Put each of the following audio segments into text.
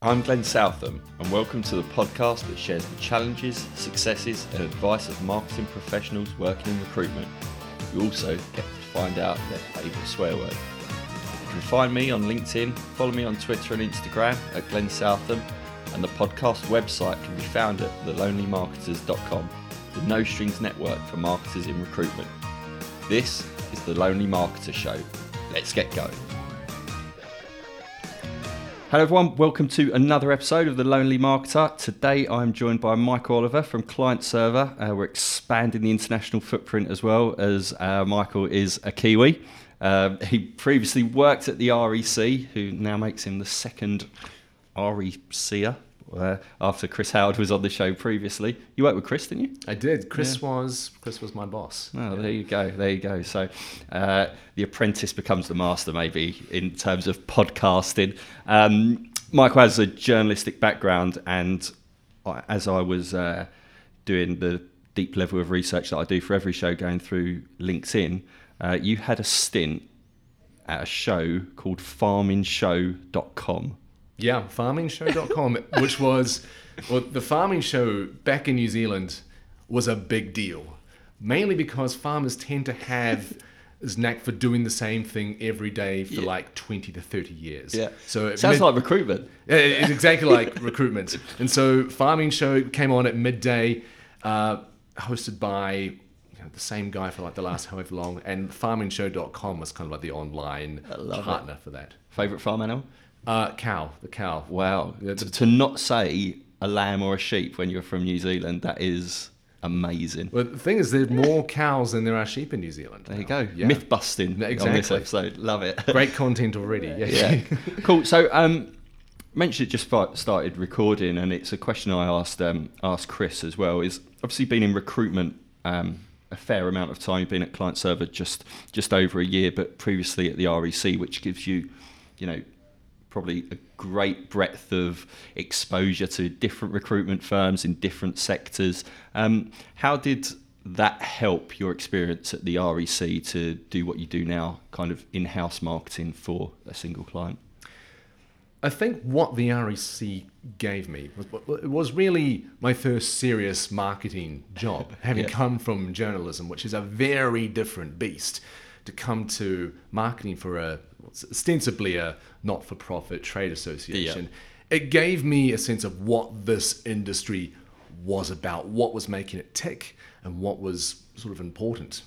I'm Glenn Southam, and welcome to the podcast that shares the challenges, successes, and advice of marketing professionals working in recruitment. You also get to find out their favourite swear word. You can find me on LinkedIn, follow me on Twitter and Instagram at Glenn Southam, and the podcast website can be found at thelonelymarketers.com, the no strings network for marketers in recruitment. This is the Lonely Marketer Show. Let's get going. Hello, everyone. Welcome to another episode of The Lonely Marketer. Today, I'm joined by Michael Oliver from Client Server. Uh, we're expanding the international footprint as well, as uh, Michael is a Kiwi. Uh, he previously worked at the REC, who now makes him the second RECer uh, after Chris Howard was on the show previously. You worked with Chris, didn't you? I did. Chris yeah. was Chris was my boss. Oh, there you go. There you go. So uh, the apprentice becomes the master, maybe in terms of podcasting. Um, Michael has a journalistic background, and as I was uh, doing the deep level of research that I do for every show, going through LinkedIn, uh, you had a stint at a show called FarmingShow.com. Yeah, farmingshow.com, which was, well, the farming show back in New Zealand was a big deal, mainly because farmers tend to have this knack for doing the same thing every day for yeah. like 20 to 30 years. Yeah. So it sounds mid- like recruitment. It's exactly like recruitment. And so Farming Show came on at midday, uh, hosted by you know, the same guy for like the last however long, and farmingshow.com was kind of like the online partner it. for that. Favorite farm animal? Uh, cow, the cow. Wow. To, to not say a lamb or a sheep when you're from New Zealand, that is amazing. Well, the thing is, there's more cows than there are sheep in New Zealand. There you go. Yeah. Myth busting exactly. on this episode. Love it. Great content already. Yeah. yeah. cool. So, um, mentioned it just started recording, and it's a question I asked um, asked Chris as well. Is obviously been in recruitment um, a fair amount of time. Been at client server just just over a year, but previously at the REC, which gives you, you know, probably a great breadth of exposure to different recruitment firms in different sectors. Um, how did that help your experience at the REC to do what you do now, kind of in house marketing for a single client? I think what the REC gave me was, was really my first serious marketing job, having yeah. come from journalism, which is a very different beast, to come to marketing for a ostensibly a not for profit trade association. It gave me a sense of what this industry was about, what was making it tick, and what was sort of important.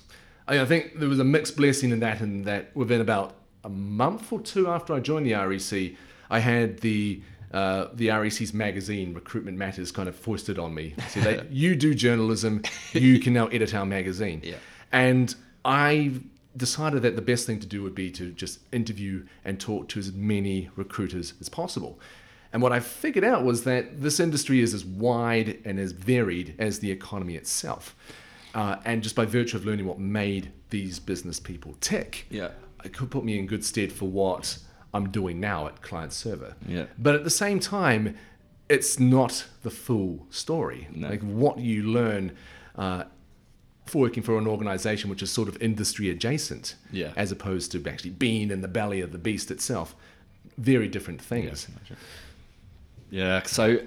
I think there was a mixed blessing in that, and that within about a month or two after I joined the REC, I had the uh, the REC's magazine, Recruitment Matters, kind of foisted on me. So that you do journalism, you can now edit our magazine. Yeah. And I decided that the best thing to do would be to just interview and talk to as many recruiters as possible. And what I figured out was that this industry is as wide and as varied as the economy itself. Uh, and just by virtue of learning what made these business people tick, yeah. it could put me in good stead for what I'm doing now at Client Server. Yeah. But at the same time, it's not the full story. No. Like what you learn uh, for working for an organization which is sort of industry adjacent, yeah. as opposed to actually being in the belly of the beast itself. Very different things. Yeah. yeah so,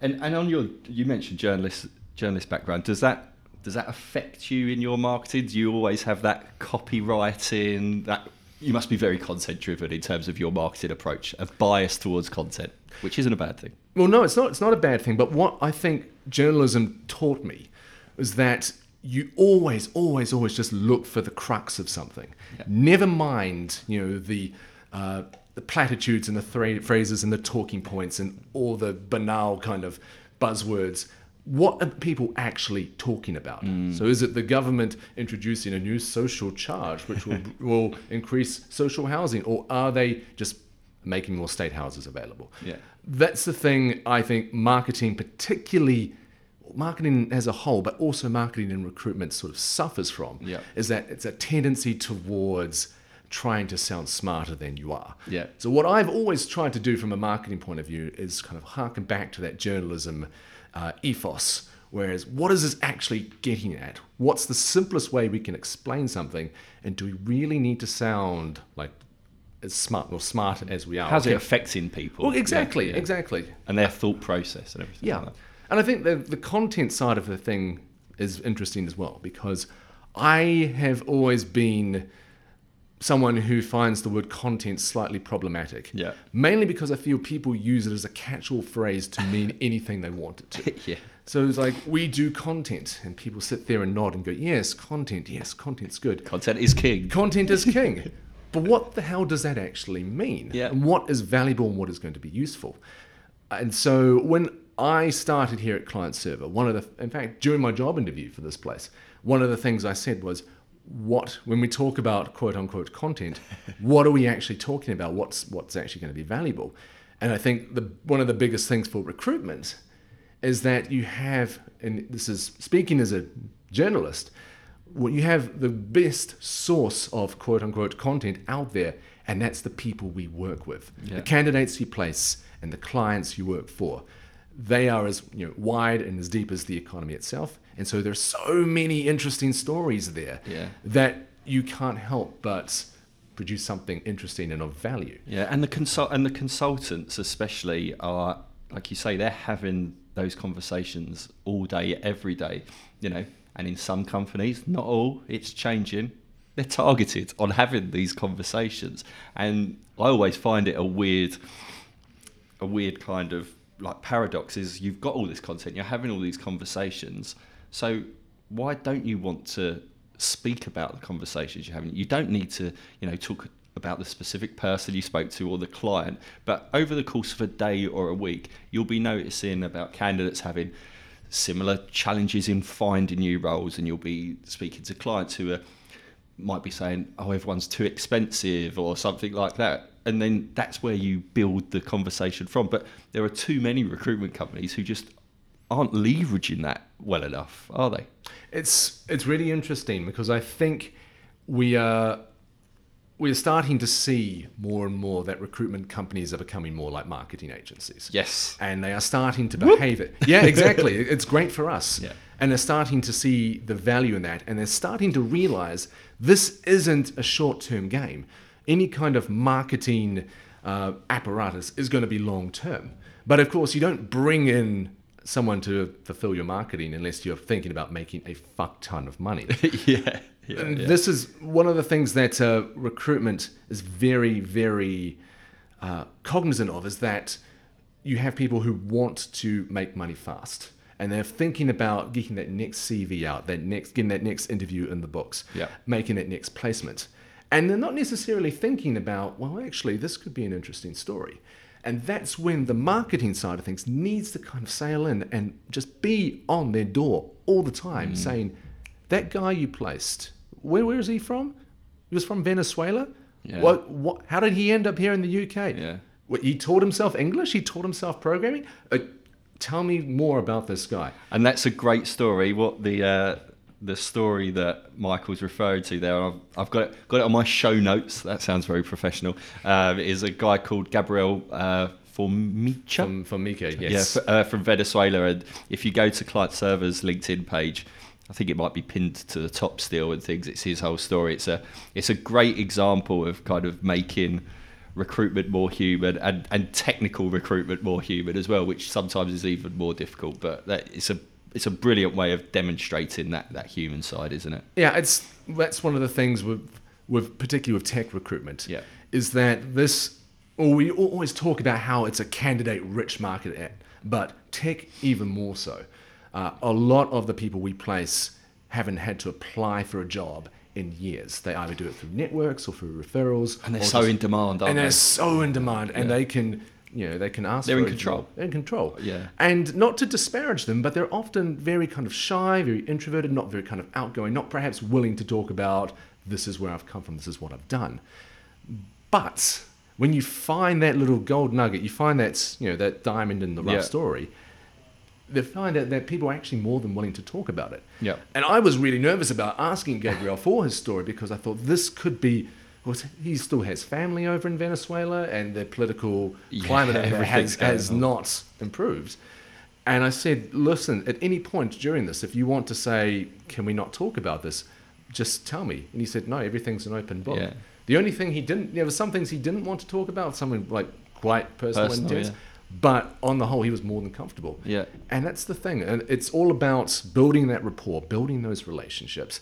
and, and on your, you mentioned journalist journalist background. Does that does that affect you in your marketing? Do you always have that copywriting? That you must be very content driven in terms of your marketing approach, a bias towards content, which isn't a bad thing. Well, no, it's not. It's not a bad thing. But what I think journalism taught me was that you always, always, always just look for the crux of something. Yeah. Never mind, you know, the uh, the platitudes and the thra- phrases and the talking points and all the banal kind of buzzwords. What are people actually talking about? Mm. So, is it the government introducing a new social charge which will, will increase social housing, or are they just making more state houses available? Yeah. That's the thing I think marketing, particularly marketing as a whole, but also marketing and recruitment sort of suffers from, yeah. is that it's a tendency towards trying to sound smarter than you are. Yeah. So what I've always tried to do from a marketing point of view is kind of harken back to that journalism uh, ethos. Whereas, what is this actually getting at? What's the simplest way we can explain something? And do we really need to sound like as smart or smart as we are. How's it affecting people? Well, Yeah, exactly, yeah. exactly. And their thought process and everything. Yeah. like. And I think the, the content side of the thing is interesting as well because I have always been someone who finds the word content slightly problematic. Yeah. Mainly because I feel people use it as a catch all phrase to mean anything they want it to. Yeah. So it's like, we do content. And people sit there and nod and go, yes, content, yes, content's good. Content is king. Content is king. but what the hell does that actually mean? Yeah. And what is valuable and what is going to be useful? And so when I started here at Client Server, one of the, in fact, during my job interview for this place, one of the things I said was, what, when we talk about quote unquote content, what are we actually talking about? What's, what's actually going to be valuable? And I think the, one of the biggest things for recruitment is that you have, and this is speaking as a journalist, well, you have the best source of quote unquote content out there, and that's the people we work with, Yeah. the candidates you place, and the clients you work for. They are as you know, wide and as deep as the economy itself, and so there's so many interesting stories there Yeah. that you can't help but produce something interesting and of value. Yeah, and the consult and the consultants especially are like you say they're having those conversations all day every day, you know. And in some companies, not all, it's changing. They're targeted on having these conversations, and I always find it a weird, a weird kind of like paradox. Is you've got all this content, you're having all these conversations, so why don't you want to speak about the conversations you're having? You don't need to, you know, talk about the specific person you spoke to or the client, but over the course of a day or a week, you'll be noticing about candidates having similar challenges in finding new roles, and you'll be speaking to clients who are might be saying, "Oh, everyone's too expensive" or something like that, and then that's where you build the conversation from. But there are too many recruitment companies who just aren't leveraging that well enough, are they? It's it's really interesting because I think we are we're starting to see more and more that recruitment companies are becoming more like marketing agencies. Yes. And they are starting to behave it. Yeah, exactly. it's great for us. Yeah. And they're starting to see the value in that. And they're starting to realize this isn't a short term game. Any kind of marketing uh, apparatus is going to be long term. But of course, you don't bring in someone to fulfill your marketing unless you're thinking about making a fuck ton of money. yeah. Yeah, And yeah. this is one of the things that uh, recruitment is very, very uh, cognizant of is that you have people who want to make money fast. And they're thinking about getting that next CV out, that next, getting that next interview in the books, Yeah. making that next placement. And they're not necessarily thinking about, well, actually, this could be an interesting story. And that's when the marketing side of things needs to kind of sail in and just be on their door all the time, saying, that guy you placed, where, where is he from? He was from Venezuela? Yeah. What, what, how did he end up here in the UK? Yeah. What, he taught himself English? He taught himself programming? Uh, tell me more about this guy. And that's a great story. What the uh, the story that Michael's referring to there, I've, I've got it, got it on my show notes. That sounds very professional. Um, is a guy called Gabriel uh, Formica. From, from Mika, yes. Yeah, f- uh, from Venezuela. And if you go to Client Server's LinkedIn page, I think it might be pinned to the top still and things. It's his whole story. It's a it's a great example of kind of making recruitment more human and, and technical recruitment more human as well, which sometimes is even more difficult. But that it's a it's a brilliant way of demonstrating that that human side, isn't it? Yeah, it's that's one of the things with with particularly with tech recruitment. Yeah. Is that this or we always talk about how it's a candidate rich market at, but tech even more so. Uh, a lot of the people we place haven't had to apply for a job in years. They either do it through networks or through referrals. And they're so just- in demand, and they? they're so in demand, and they can, you know, they can ask. They're in control. They're in control. Yeah. And not to disparage them, but they're often very kind of shy, very introverted, not very kind of outgoing, not perhaps willing to talk about this is where I've come from, this is what I've done. But when you find that little gold nugget, you find that you know that diamond in the rough Yeah. story. They find out that people are actually more than willing to talk about it. Yeah. And I was really nervous about asking Gabriel for his story because I thought this could be. Well, he still has family over in Venezuela, and the political Yeah, climate has, has on. not improved. And I said, listen, at any point during this, if you want to say, can we not talk about this, just tell me. And he said, no, everything's an open book. Yeah. The only thing he didn't, there were some things he didn't want to talk about, something like quite personal, Personal, and intense. yeah. But on the whole, he was more than comfortable. Yeah. And that's the thing. And it's all about building that rapport, building those relationships.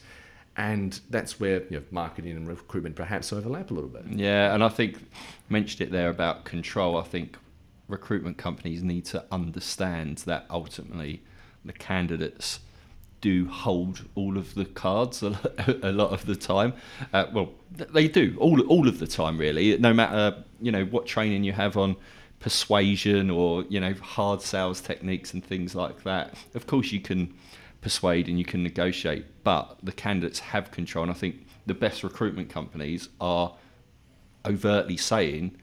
And that's where you know, marketing and recruitment perhaps overlap a little bit. Yeah, and I think mentioned it there about control. I think recruitment companies need to understand that ultimately the candidates do hold all of the cards a lot, of the time. Uh, well, they do all all of the time, really. No matter you know what training you have on persuasion or you know hard sales techniques and things like that. Of course, you can persuade and you can negotiate, but the candidates have control. And I think the best recruitment companies are overtly saying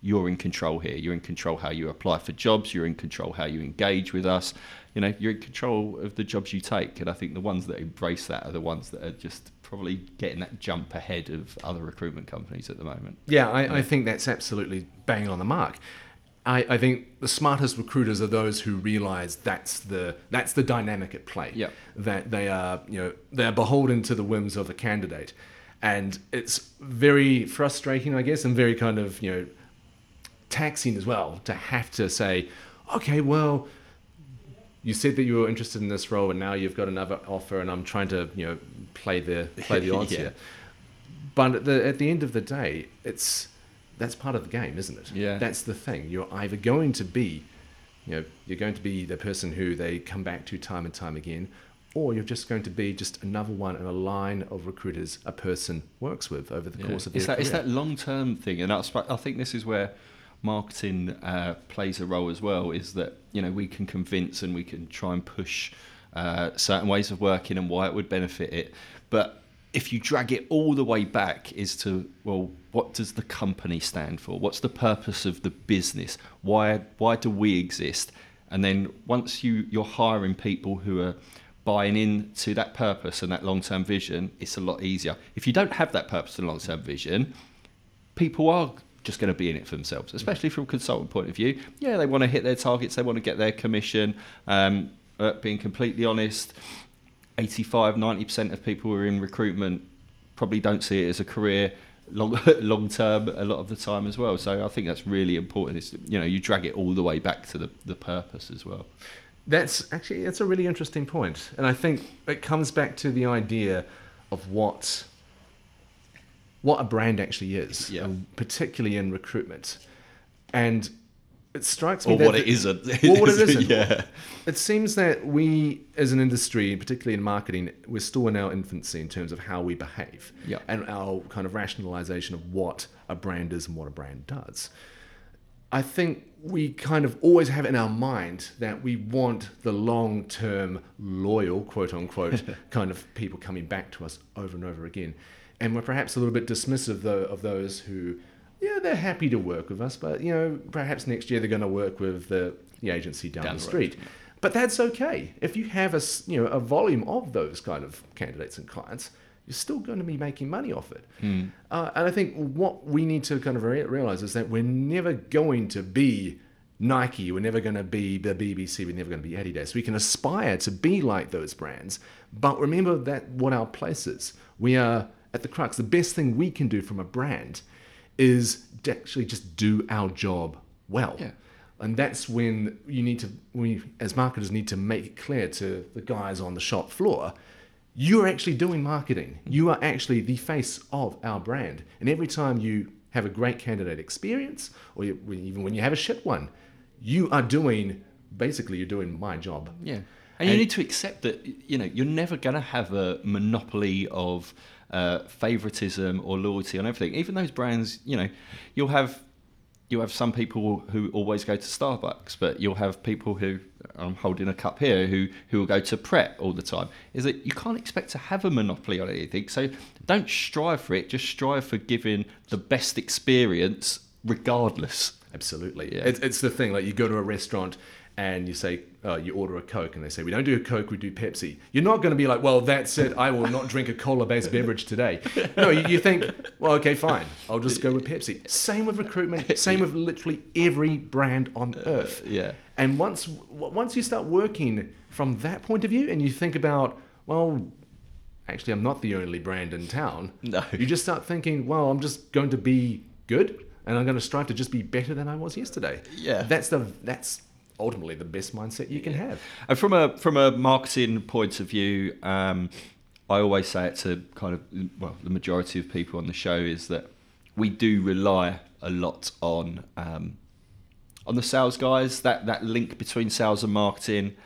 you're in control here. You're in control how you apply for jobs. You're in control how you engage with us. You know, you're in control of the jobs you take. And I think the ones that embrace that are the ones that are just probably getting that jump ahead of other recruitment companies at the moment. Yeah, I, I think that's absolutely bang on the mark. I, I think the smartest recruiters are those who realize that's the that's the dynamic at play. Yeah. That they are you know they are beholden to the whims of the candidate, and it's very frustrating, I guess, and very kind of you know taxing as well to have to say, okay, well, you said that you were interested in this role, and now you've got another offer, and I'm trying to you know play the play the odds Yeah. here. But at the, at the end of the day, it's that's part of the game, isn't it? Yeah. That's the thing. You're either going to be, you know, you're going to be the person who they come back to time and time again, or you're just going to be just another one in a line of recruiters a person works with over the Yeah. course of it's their that, it's that long term thing, and I, I think this is where marketing uh, plays a role as well. Is that you know we can convince and we can try and push uh, certain ways of working and why it would benefit it, but if you drag it all the way back, is to well, what does the company stand for? What's the purpose of the business? Why why do we exist? And then once you you're hiring people who are buying into that purpose and that long term vision, it's a lot easier. If you don't have that purpose and long term vision, people are just going to be in it for themselves, especially from a consultant point of view. Yeah, they want to hit their targets, they want to get their commission. Um, being completely honest, 85, 90% of people who are in recruitment probably don't see it as a career long long term a lot of the time as well. So I think that's really important. It's you know you drag it all the way back to the, the purpose as well. That's actually that's a really interesting point, and I think it comes back to the idea of what what a brand actually is, Yeah. particularly in recruitment. And it strikes me Or that what it isn't. What it isn't. yeah. It seems that we, as an industry, particularly in marketing, we're still in our infancy in terms of how we behave Yeah. and our kind of rationalization of what a brand is and what a brand does. I think we kind of always have in our mind that we want the long term, loyal, quote unquote, kind of people coming back to us over and over again. And we're perhaps a little bit dismissive, though, of those who, yeah, they're happy to work with us, but, you know, perhaps next year they're going to work with the, the agency down, Down the the street. road, But that's okay. If you have a, you know, a volume of those kind of candidates and clients, you're still going to be making money off it. Uh, and I think what we need to kind of rea- realize is that we're never going to be Nike, we're never going to be the BBC, we're never going to be Adidas. We can aspire to be like those brands, but remember that what our place is. We are at the crux. The best thing we can do from a brand is to actually just do our job well. Yeah. And that's when you need to, we as marketers need to make it clear to the guys on the shop floor, you're actually doing marketing. Mm-hmm. You are actually the face of our brand. And every time you have a great candidate experience, or you, even when you have a shit one, you are doing, basically, you're doing my job. Yeah. And, you need to accept that you know you're never going to have a monopoly of uh, favoritism or loyalty on everything. Even those brands, you know, you'll have you'll have some people who always go to Starbucks, but you'll have people who I'm holding a cup here who who will go to Pret all the time. Is that you can't expect to have a monopoly on anything. So don't strive for it. Just strive for giving the best experience regardless. Absolutely. Yeah. It's, it's the thing, like you go to a restaurant and you say, uh, you order a Coke and they say, we don't do a Coke, we do Pepsi. You're not going to be like, well, that's it, I will not drink a cola based beverage today. No, you, you think, well, okay, fine, I'll just go with Pepsi. Same with recruitment, same with literally every brand on earth. yeah. And once, once you start working from that point of view and you think about, well, actually I'm not the only brand in town. No. You just start thinking, well, I'm just going to be good and I'm going to strive to just be better than I was yesterday. Yeah. That's the that's ultimately the best mindset you can have. And from a from a marketing point of view, um, I always say it to kind of well the majority of people on the show is that we do rely a lot on um, on the sales guys. That that link between sales and marketing,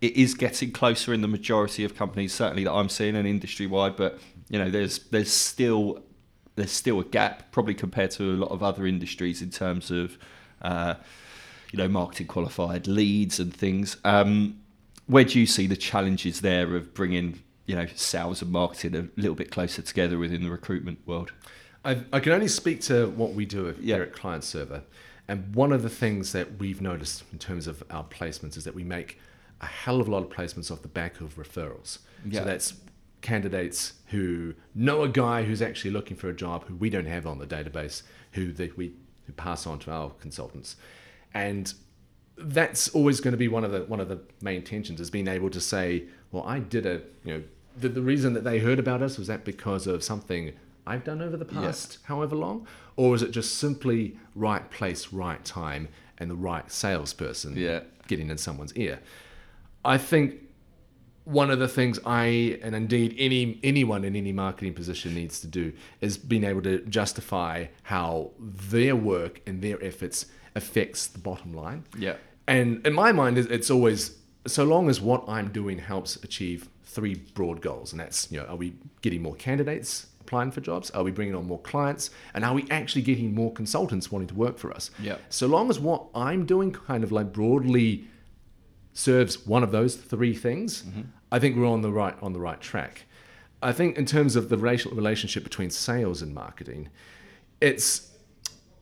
it is getting closer in the majority of companies, certainly that I'm seeing and industry wide. But you know, there's there's still there's still a gap, probably compared to a lot of other industries in terms of uh, you know marketing qualified leads and things. Um, where do you see the challenges there of bringing you know sales and marketing a little bit closer together within the recruitment world? I, I can only speak to what we do Yeah. here at Client Server. And one of the things that we've noticed in terms of our placements is that we make a hell of a lot of placements off the back of referrals. Yeah. So that's candidates who know a guy who's actually looking for a job who we don't have on the database, who they, we who pass on to our consultants. And that's always going to be one of the one of the main tensions is being able to say, well, I did a you know the, the reason that they heard about us was that because of something I've done over the past however long, or is it just simply right place, right time, and the right salesperson Yeah. getting in someone's ear? I think one of the things I and indeed any anyone in any marketing position needs to do is being able to justify how their work and their efforts affects the bottom line. Yeah. And in my mind, it's always so long as what I'm doing helps achieve three broad goals, and that's you know, are we getting more candidates applying for jobs? Are we bringing on more clients? And are we actually getting more consultants wanting to work for us? Yeah. So long as what I'm doing kind of like broadly serves one of those three things, mm-hmm. I think we're on the right on the right track. I think in terms of the racial relationship between sales and marketing, it's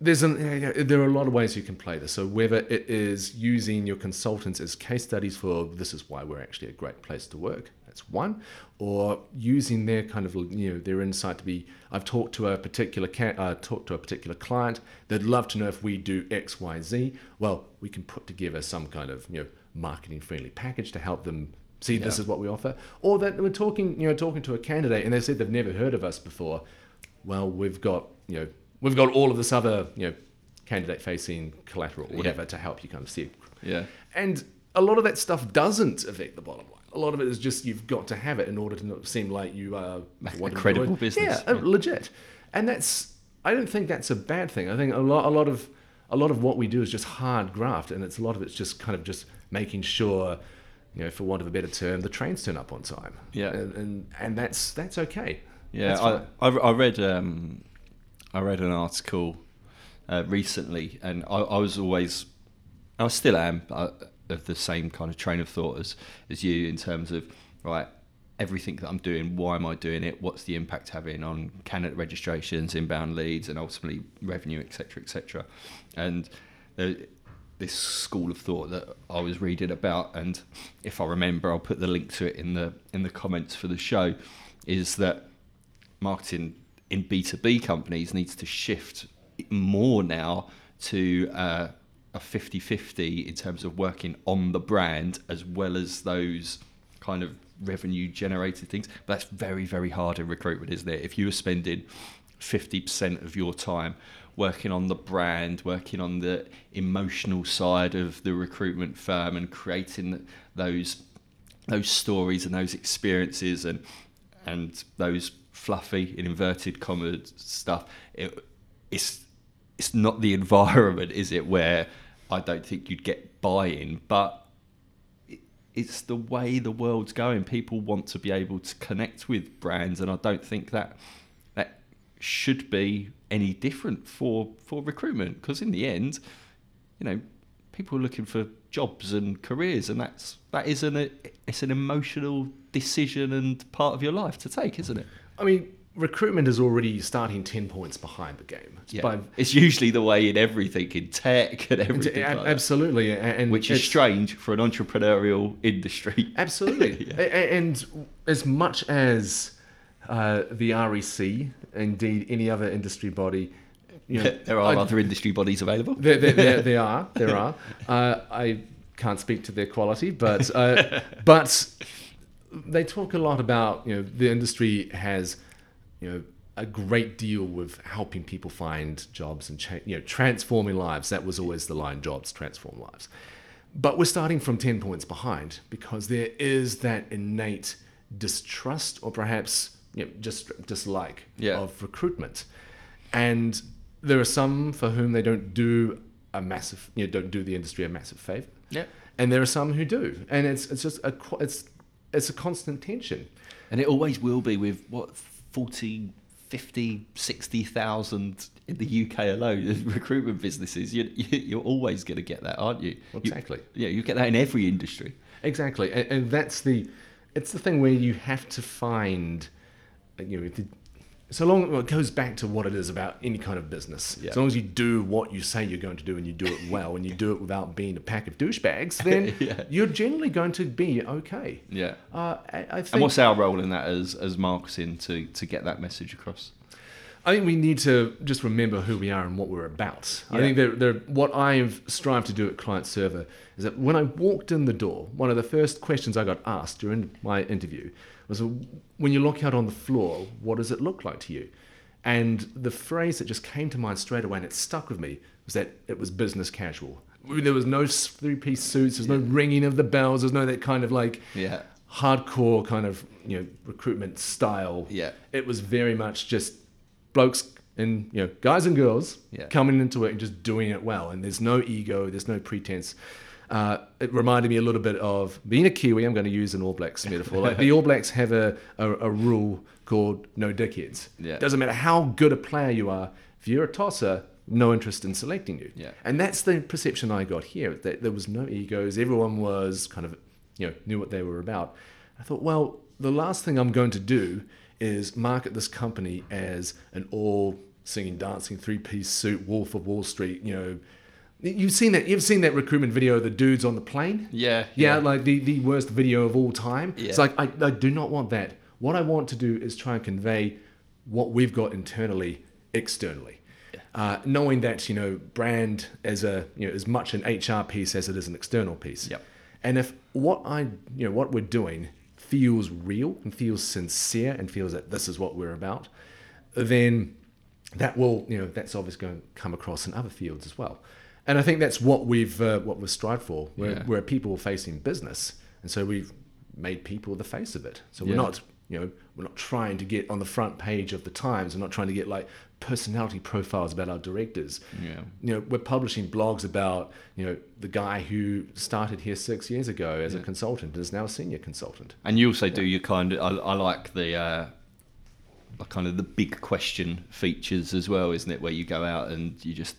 there's an, yeah, yeah, there are a lot of ways you can play this. So whether it is using your consultants as case studies for this is why we're actually a great place to work, that's one, or using their kind of you know their insight to be I've talked to a particular ca- uh, talked to a particular client they'd love to know if we do X Y Z. Well, we can put together some kind of you know marketing friendly package to help them see this is what we offer, or that we're talking you know talking to a candidate and they said they've never heard of us before well, we've got you know we've got all of this other you know candidate facing collateral or whatever to help you kind of see. Yeah. And a lot of that stuff doesn't affect the bottom line. A lot of it is just you've got to have it in order to not seem like you are a credible business, Yeah, yeah. legit. And that's I don't think that's a bad thing. I think a lot a lot of a lot of what we do is just hard graft, and it's a lot of it's just kind of just making sure. You know, for want of a better term, the trains turn up on time. Yeah. and and, and that's that's okay. Yeah, That's I. I, I read um, I read an article uh, recently, and I, I was always, I still am uh, of the same kind of train of thought as as you in terms of right, everything that I'm doing, why am I doing it? What's the impact having on candidate registrations, inbound leads, and ultimately revenue, etc., etc. And this school of thought that I was reading about, and if I remember, I'll put the link to it in the in the comments for the show, is that marketing in B2B companies needs to shift more now to uh, a 50-50 in terms of working on the brand as well as those kind of revenue generated things. But that's very, very hard in recruitment, isn't it? If you were spending 50% of your time working on the brand, working on the emotional side of the recruitment firm and creating those those stories and those experiences and and those fluffy in inverted commas stuff it, it's it's not the environment is it where I don't think you'd get buy-in but it- it's the way the world's going. People want to be able to connect with brands and I don't think that that should be any different for for recruitment because in the end you know people are looking for jobs and careers and that's that is an it's an emotional decision and part of your life to take isn't it I mean, recruitment is already starting 10 points behind the game. yeah By- it's usually the way in everything in tech and everything like absolutely. a- And which is strange for an entrepreneurial industry Absolutely. Yeah. And as much as uh, the REC, indeed any other industry body, you know, there are I- other industry bodies available There, there, there, there are. There are. Uh, I can't speak to their quality, but uh, but they talk a lot about you know the industry has you know a great deal with helping people find jobs and cha- you know transforming lives. That was always the line: jobs transform lives. But we're starting from ten points behind because there is that innate distrust or perhaps you know, just dislike Yeah. of recruitment, and there are some for whom they don't do a massive you know don't do the industry a massive favor Yeah. and there are some who do and it's it's just a it's it's a constant tension And it always will be with what 40, 50, 60,000 in the UK alone recruitment businesses. You, you, you're always going to get that, aren't you? You- Exactly. yeah, you get that in every industry. exactly and, and that's the it's the thing where you have to find you know the, so long well, it goes back to what it is about any kind of business Yeah. as long as you do what you say you're going to do and you do it well and you do it without being a pack of douchebags then Yeah. you're generally going to be okay Yeah. uh, I, I think And what's our role in that as, as marketing to, to get that message across? I think we need to just remember who we are and what we're about. I Yeah. think that there, what I've strived to do at Client Server is that when I walked in the door, one of the first questions I got asked during my interview was, "When you look out on the floor, what does it look like to you?" And the phrase that just came to mind straight away and it stuck with me was that it was business casual. There was no three-piece suits. There's no ringing of the bells. There's no that kind of like Yeah. hardcore kind of you know recruitment style. Yeah. It was very much just blokes and you know guys and girls Yeah. coming into it and just doing it well. And there's no ego. There's no pretense. Uh, it reminded me a little bit of being a Kiwi. I'm going to use an All Blacks metaphor. Like the All Blacks have a, a, a rule called no dickheads. Yeah. Doesn't matter how good a player you are. If you're a tosser, no interest in selecting you. Yeah. And that's the perception I got here. That there was no egos. Everyone was kind of, you know, knew what they were about. I thought, well, the last thing I'm going to do is market this company as an all singing, dancing, three piece suit, Wolf of Wall Street. You know, you've seen that. You've seen that recruitment video of the dudes on the plane. Yeah. Yeah, like the, the worst video of all time. Yeah. It's like, I, I do not want that. What I want to do is try and convey what we've got internally, externally. Uh, knowing that, you know, brand as a, you know, as much an HR piece as it is an external piece. Yep. And if what I, you know, what we're doing feels real and feels sincere and feels that this is what we're about, then that will, you know, that's obviously going to come across in other fields as well. And I think that's what we've, uh, what we've strived for. We're, Yeah. we're people facing business, and so we've made people the face of it. So we're Yeah. not, you know, we're not trying to get on the front page of the Times. We're not trying to get like personality profiles about our directors. Yeah. You know, we're publishing blogs about, you know, the guy who started here six years ago as a consultant and is now a senior consultant. And you also do your kind of, I, I like the, uh, kind of the big question features as well, isn't it? Where you go out and you just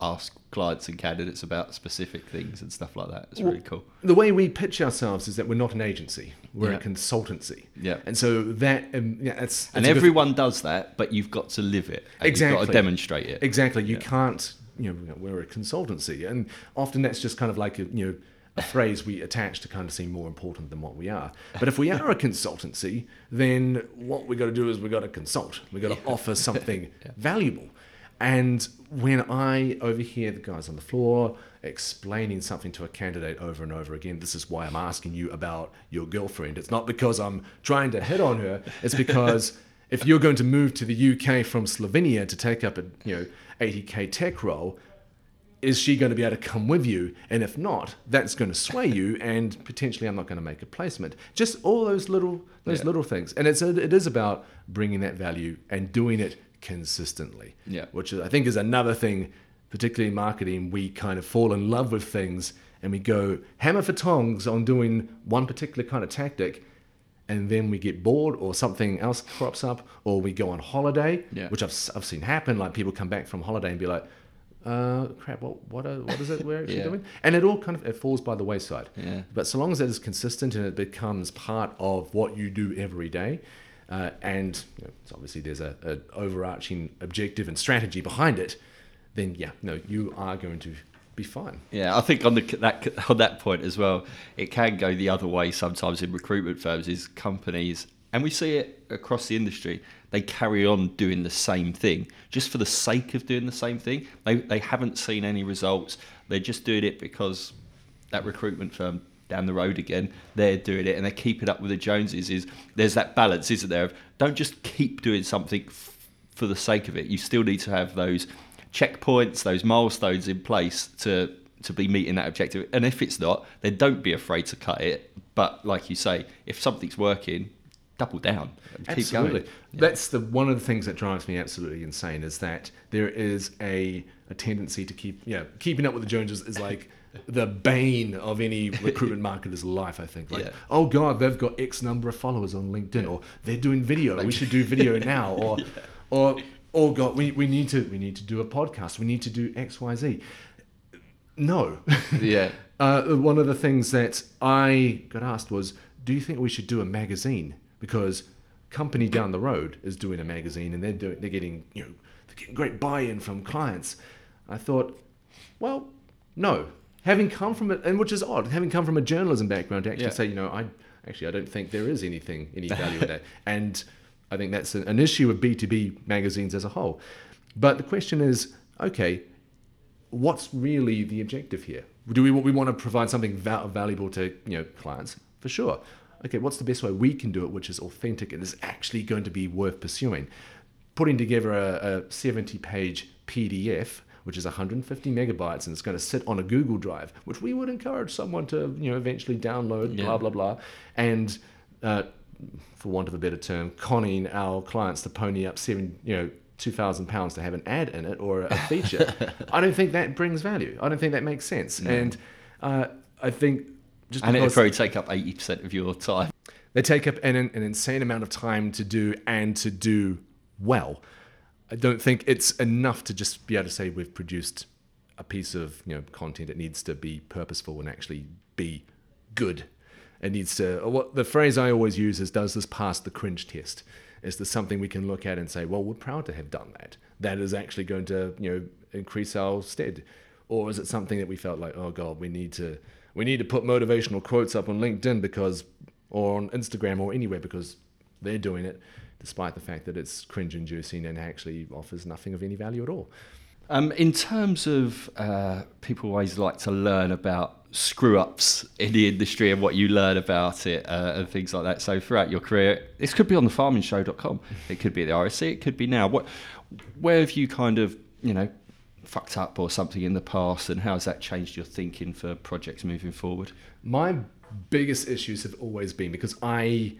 ask clients and candidates about specific things and stuff like that. It's really cool. The way we pitch ourselves is that we're not an agency; we're Yeah. a consultancy. Yeah. And so that, um, yeah, it's And a good- everyone does that, but you've got to live it. And You've got to demonstrate it. Exactly. You Yeah. can't, you know, we're a consultancy. And often that's just kind of like, a, you know, a phrase we attach to kind of seem more important than what we are. But if we are a consultancy, then what we've got to do is we've got to consult. We've got to offer something valuable. And when I overhear the guys on the floor explaining something to a candidate over and over again, this is why I'm asking you about your girlfriend. It's not because I'm trying to hit on her. It's because if you're going to move to the UK from Slovenia to take up a you know 80k tech role, is she going to be able to come with you? And if not, that's going to sway you, and potentially I'm not going to make a placement. Just all those little those Yeah. little things, and it's it is about bringing that value and doing it consistently. Yeah. which I think is another thing, particularly in marketing. We kind of fall in love with things, and we go hammer for tongs on doing one particular kind of tactic. And then we get bored, or something else crops up, or we go on holiday, Yeah. which I've, I've seen happen. Like people come back from holiday and be like, uh, crap, what what, are, what is it we're actually Yeah. doing? And it all kind of it falls by the wayside. Yeah. But so long as it is consistent and it becomes part of what you do every day, uh, and you know, obviously there's a, a overarching objective and strategy behind it, then yeah, no, you are going to be fine. Yeah, I think on the that on that point as well, it can go the other way sometimes in recruitment firms. Is companies, and we see it across the industry, they carry on doing the same thing just for the sake of doing the same thing. They they haven't seen any results. They're just doing it because that recruitment firm down the road again, they're doing it and they're keeping up with the Joneses. Is there's that balance, isn't there? Don't just keep doing something f- for the sake of it. You still need to have those checkpoints, those milestones in place to to be meeting that objective. And if it's not, then don't be afraid to cut it. But like you say, if something's working, double down. Keep absolutely. going. That's the one of the things that drives me absolutely insane is that there is a, a tendency to keep yeah keeping up with the Joneses is like the bane of any recruitment marketer's life. I think like Yeah. oh god they've got X number of followers on LinkedIn or they're doing video we should do video now or or oh god we, we need to we need to do a podcast we need to do X Y Z. No. Yeah. Uh, one of the things that I got asked was, "Do you think we should do a magazine?" Because company down the road is doing a magazine, and they're doing, they're getting you know they're getting great buy-in from clients. I thought, well, no. Having come from it, and which is odd, having come from a journalism background to actually Yeah. say, you know, I actually I don't think there is anything any value in that, and I think that's an, an issue with B two B magazines as a whole. But the question is, okay, what's really the objective here? Do we we want to provide something val- valuable to you know clients for sure? Okay, what's the best way we can do it, which is authentic and is actually going to be worth pursuing? Putting together a, a 70 page PDF, which is 150 megabytes, and it's going to sit on a Google Drive, which we would encourage someone to you know eventually download, Yeah. blah blah blah, and uh, for want of a better term, conning our clients to pony up seven, you know, two thousand pounds to have an ad in it or a feature. I don't think that brings value. I don't think that makes sense. And uh, I think just And it'll probably take up 80% of your time. they take up an, an insane amount of time to do and to do well. I don't think it's enough to just be able to say we've produced a piece of you know content. It needs to be purposeful and actually be good. It needs to. Uh, what the phrase I always use is, "Does this pass the cringe test?" Is this something we can look at and say, "Well, we're proud to have done that. That is actually going to you know increase our stead," or is it something that we felt like, "Oh God, we need to we need to put motivational quotes up on LinkedIn because or on Instagram or anywhere because they're doing it, despite the fact that it's cringe inducing and actually offers nothing of any value at all. Um, in terms of uh, people always like to learn about screw ups in the industry and what you learn about it uh, and things like that. So throughout your career, this could be on thefarmingshow.com. It could be at the REC. It could be now. What, where have you kind of you know fucked up or something in the past, and how has that changed your thinking for projects moving forward? My biggest issues have always been because I,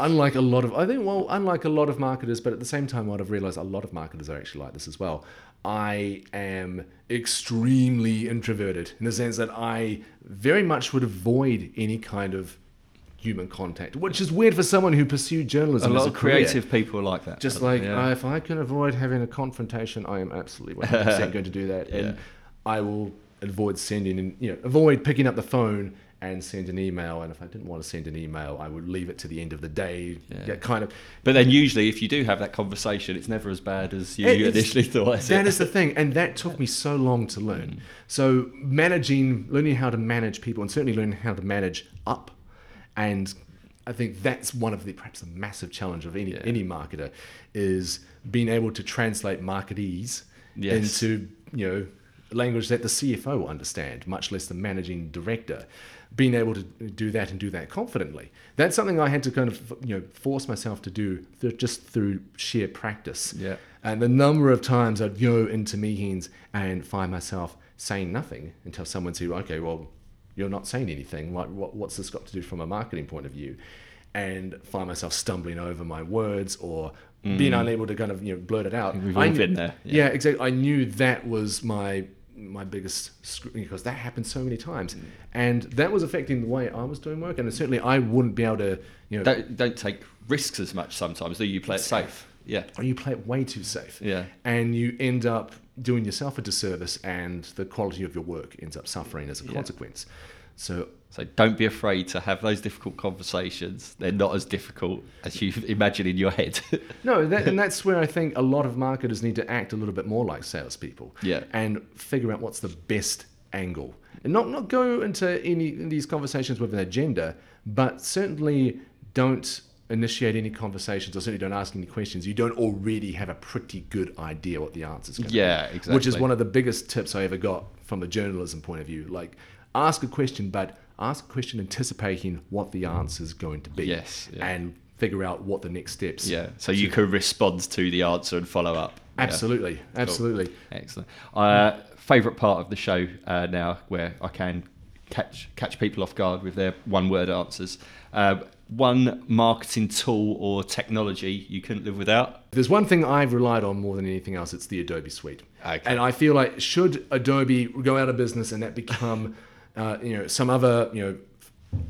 unlike a lot of, I think, well, unlike a lot of marketers, but at the same time, what I've realized a lot of marketers are actually like this as well. I am extremely introverted in the sense that I very much would avoid any kind of human contact, which is weird for someone who pursued journalism. A lot as a of career. creative people are like that. Just like Yeah. uh, if I can avoid having a confrontation, I am absolutely 100% going to do that, and I will avoid sending, and you know, avoid picking up the phone and send an email. And if I didn't want to send an email, I would leave it to the end of the day. Yeah. Yeah, kind of. But then usually, if you do have that conversation, it's never as bad as you initially thought. is That is the thing, and that took me so long to Mm. learn. So managing, learning how to manage people, and certainly learning how to manage up, and I think that's one of the perhaps a massive challenge of any Yeah. any marketer is being able to translate marketese Yes. into you know language that the CFO will understand, much less the managing director. Being able to do that and do that confidently. That's something I had to kind of you know force myself to do th- just through sheer practice. Yeah. And the number of times I'd go into meetings and find myself saying nothing until someone said, okay, well, you're not saying anything. What, what, what's this got to do from a marketing point of view? And find myself stumbling over my words or being unable to kind of you know blurt it out. Mm. We've all been there, Yeah. exactly. I knew that was my my biggest because that happened so many times, mm. and that was affecting the way I was doing work. And certainly, I wouldn't be able to you know don't, don't take risks as much sometimes, do you? Play it safe. Yeah. or you play it way too safe. Yeah. And you end up doing yourself a disservice and the quality of your work ends up suffering as a Yeah. consequence. So So don't be afraid to have those difficult conversations. They're not as difficult as you imagine in your head. no, that, and that's where I think a lot of marketers need to act a little bit more like salespeople. Yeah. And figure out what's the best angle. And not, not go into any these conversations with an agenda, but certainly don't initiate any conversations or certainly don't ask any questions. You don't already have a pretty good idea what the answer's going to Yeah, be. Which is one of the biggest tips I ever got from a journalism point of view. Like, ask a question, but ask a question anticipating what the answer is going to be. Yes, yeah. And figure out what the next steps. Yeah, so you can respond to the answer and follow up. Yeah. Absolutely, absolutely. Excellent. Uh, favorite part of the show uh, now, where I can catch catch people off guard with their one word answers. Uh, one marketing tool or technology you couldn't live without. There's one thing I've relied on more than anything else. It's the Adobe Suite. Okay. And I feel like should Adobe go out of business and that become, uh, you know, some other, you know,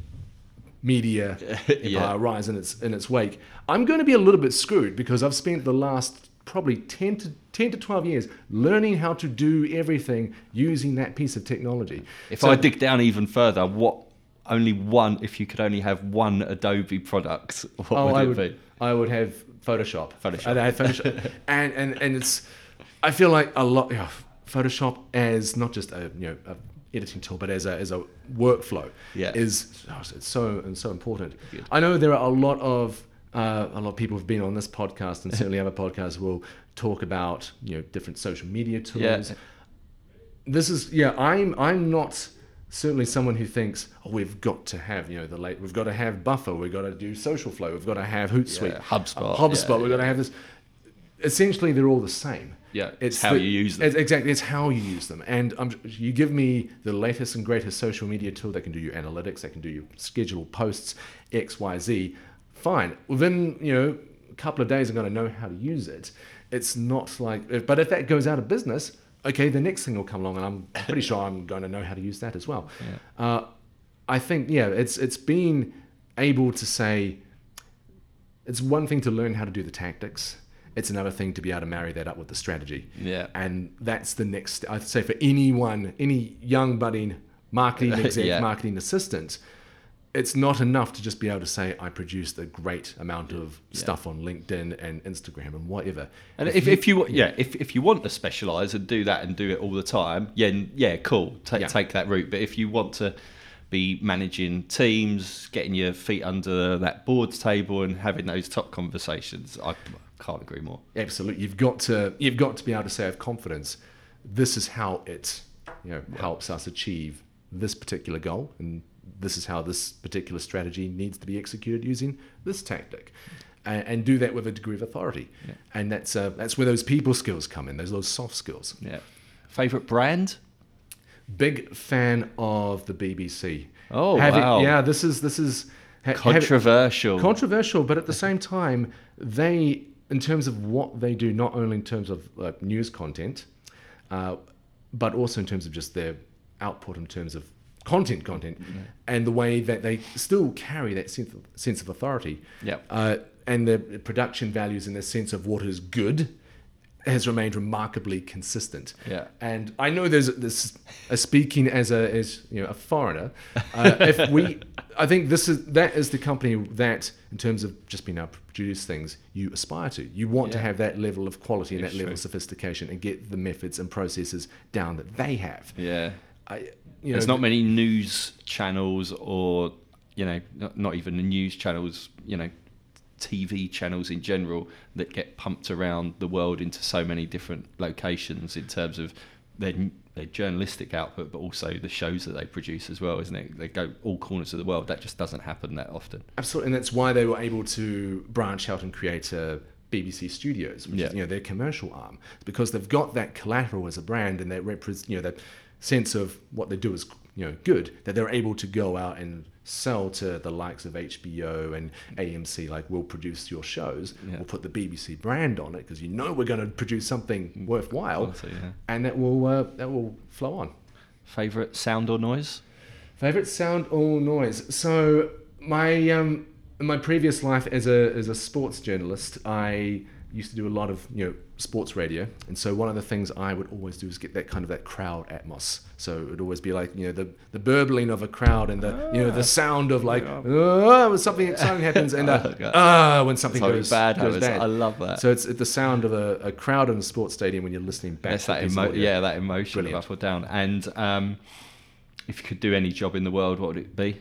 media Yeah. uh, rise in its in its wake, I'm going to be a little bit screwed because I've spent the last probably 10 to 10 to 12 years learning how to do everything using that piece of technology. If So- I dig down even further, what only one? If you could only have one Adobe product, what oh, would I it would, be? I would have Photoshop. Photoshop. Have Photoshop. and, and, and it's, I feel like a lot, yeah, Photoshop as not just a, you know, a editing tool, but as a, as a workflow Yeah. is oh, it's so, and so important. Good. I know there are a lot of, uh, a lot of people who've been on this podcast and certainly other podcasts will talk about, you know, different social media tools. Yeah. This is, yeah, I'm, I'm not certainly someone who thinks, oh, we've got to have, you know, the late, we've got to have Buffer, we've got to do Social Flow, we've got to have Hootsuite, Yeah, HubSpot, uh, HubSpot, yeah, we've got to have this. Essentially, they're all the same. Yeah, it's how you use them. It's, exactly, it's how you use them. And um, you give me the latest and greatest social media tool that can do your analytics, that can do your schedule posts, X, Y, Z. Fine. Within you know a couple of days, I'm going to know how to use it. It's not like, but if that goes out of business, okay, the next thing will come along, and I'm pretty sure I'm going to know how to use that as well. Uh, I think yeah, it's it's being able to say it's one thing to learn how to do the tactics. It's another thing to be able to marry that up with the strategy. Yeah. And that's the next, I'd say for anyone, any young budding marketing exec, Yeah. marketing assistant, it's not enough to just be able to say, I produced a great amount of stuff on LinkedIn and Instagram and whatever. And if, if you yeah if, if you want to specialize and do that and do it all the time, yeah yeah cool take Yeah. take that route. But if you want to be managing teams, getting your feet under that boards table and having those top conversations, I can't agree more. Absolutely. You've got to you've got to be able to say with confidence, this is how it you know helps us achieve this particular goal and this is how this particular strategy needs to be executed using this tactic. And, and do that with a degree of authority, Yeah. and that's uh, that's where those people skills come in. Those those soft skills. Yeah. Favorite brand? Big fan of the BBC. Oh, wow. Yeah, this is this is ha- Controversial. controversial, but at the same time, they, in terms of what they do, not only in terms of like, news content, uh, but also in terms of just their output in terms of content, content, and the way that they still carry that sense of, sense of authority. Yep. Uh, and the production values and the sense of what is good has remained remarkably consistent. Yeah. And I know there's this speaking as a as you know a foreigner. Uh, if we, I think this is that is the company that in terms of just being able to produce things you aspire to. You want to have that level of quality and that level of sophistication and get the methods and processes down that they have. yeah. I, you know, There's not many news channels or, you know, not, not even the news channels, you know, TV channels in general that get pumped around the world into so many different locations in terms of their, their journalistic output, but also the shows that they produce as well, isn't it? They go all corners of the world. That just doesn't happen that often. Absolutely, and that's why they were able to branch out and create uh, a BBC Studios, which Yeah. is you know their commercial arm, because they've got that collateral as a brand and that you know that sense of what they do is you know good that they're able to go out and sell to the likes of HBO and AMC like we'll produce your shows, Yeah. we'll put the BBC brand on it because you know we're going to produce something worthwhile, Also, yeah. and that will uh, that will flow on. Favorite sound or noise? Favorite sound or noise? So my um, in my previous life as a as a sports journalist, I used to do a lot of you know sports radio, and so one of the things I would always do is get that kind of that crowd atmos. So it would always be like you know the the burbling of a crowd and the you know the sound of like ah, when something exciting happens and uh, ah when something goes bad goes bad. I love that. So it's the sound of a, a crowd in a sports stadium when you're listening back. That's to that emo- yeah, that emotion Brilliant. of up or down. And um, if you could do any job in the world, what would it be?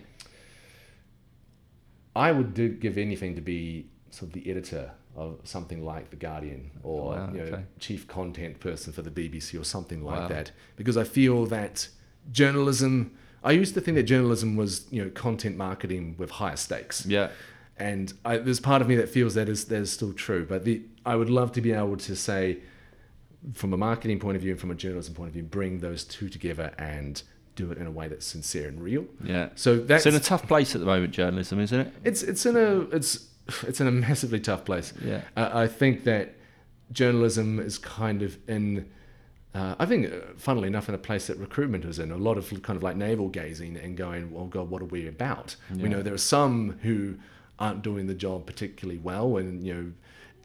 I would do, give anything to be sort of the editor of something like The Guardian or oh, Wow, you know, okay. chief content person for the BBC or something like Wow. that. Because I feel that journalism, I used to think that journalism was you know content marketing with higher stakes. Yeah. And I, there's part of me that feels that is that is still true. But the I would love to be able to say, from a marketing point of view and from a journalism point of view, bring those two together and do it in a way that's sincere and real. Yeah. So that's It's in a tough place at the moment, journalism, isn't it? it's it's in a it's it's in a massively tough place. Yeah. I I think that journalism is kind of in. Uh, I think, uh, funnily enough, in a place that recruitment is in, a lot of kind of like navel gazing and going, "Well, God, what are we about?" Yeah. We know there are some who aren't doing the job particularly well, and you know,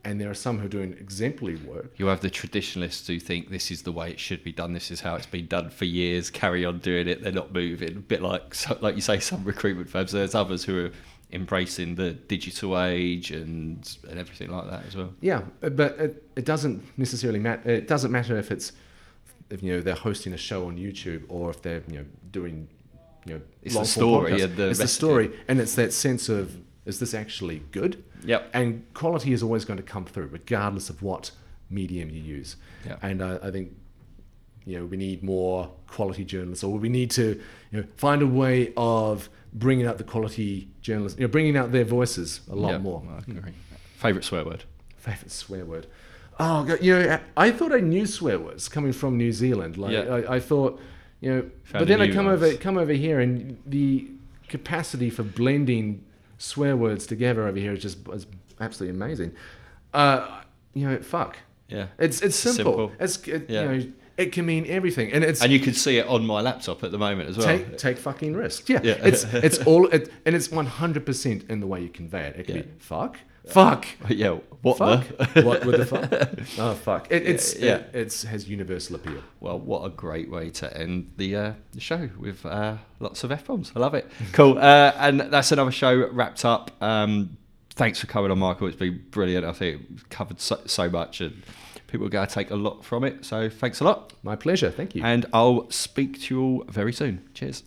and there are some who are doing exemplary work. You have the traditionalists who think this is the way it should be done. This is how it's been done for years. Carry on doing it. They're not moving. A bit like, so- like you say, some recruitment firms. There's others who are embracing the digital age and and everything like that as well. Yeah, uh, but it, it doesn't necessarily matter. It doesn't matter if it's if you know they're hosting a show on YouTube or if they're you know doing you know It's the story and the it's the story, and it's that sense of is this actually good? Yep. And quality is always going to come through, regardless of what medium you use. Yeah. And uh, I think you know we need more quality journalists, or we need to you know find a way of bringing out the quality journalists, you know, bringing out their voices a lot Yep. more. Agree. Favorite swear word. Favorite swear word. Oh, God, you know, I thought I knew swear words coming from New Zealand. Like, Yeah. I, I thought, you know, Found but then I come ones. over, come over here, and the capacity for blending swear words together over here is just is absolutely amazing. Uh, you know, fuck. Yeah. It's it's simple. Simple. It's it, Yeah. you know, it can mean everything, and it's And you can see it on my laptop at the moment as well. take take fucking risks. Yeah, Yeah. it's it's all it, and it's one hundred percent in the way you convey it. It can Yeah. be fuck, fuck. yeah. What Fuck. the? what with the fuck? Oh fuck! It, it's Yeah, yeah. It, it's has universal appeal. Well, what a great way to end the, uh, the show with uh, lots of f bombs. I love it. Cool. Uh, and that's another show wrapped up. Um, thanks for coming on, Michael. It's been brilliant. I think covered so, so much, and people are going to take a lot from it. So thanks a lot. My pleasure. Thank you. And I'll speak to you all very soon. Cheers.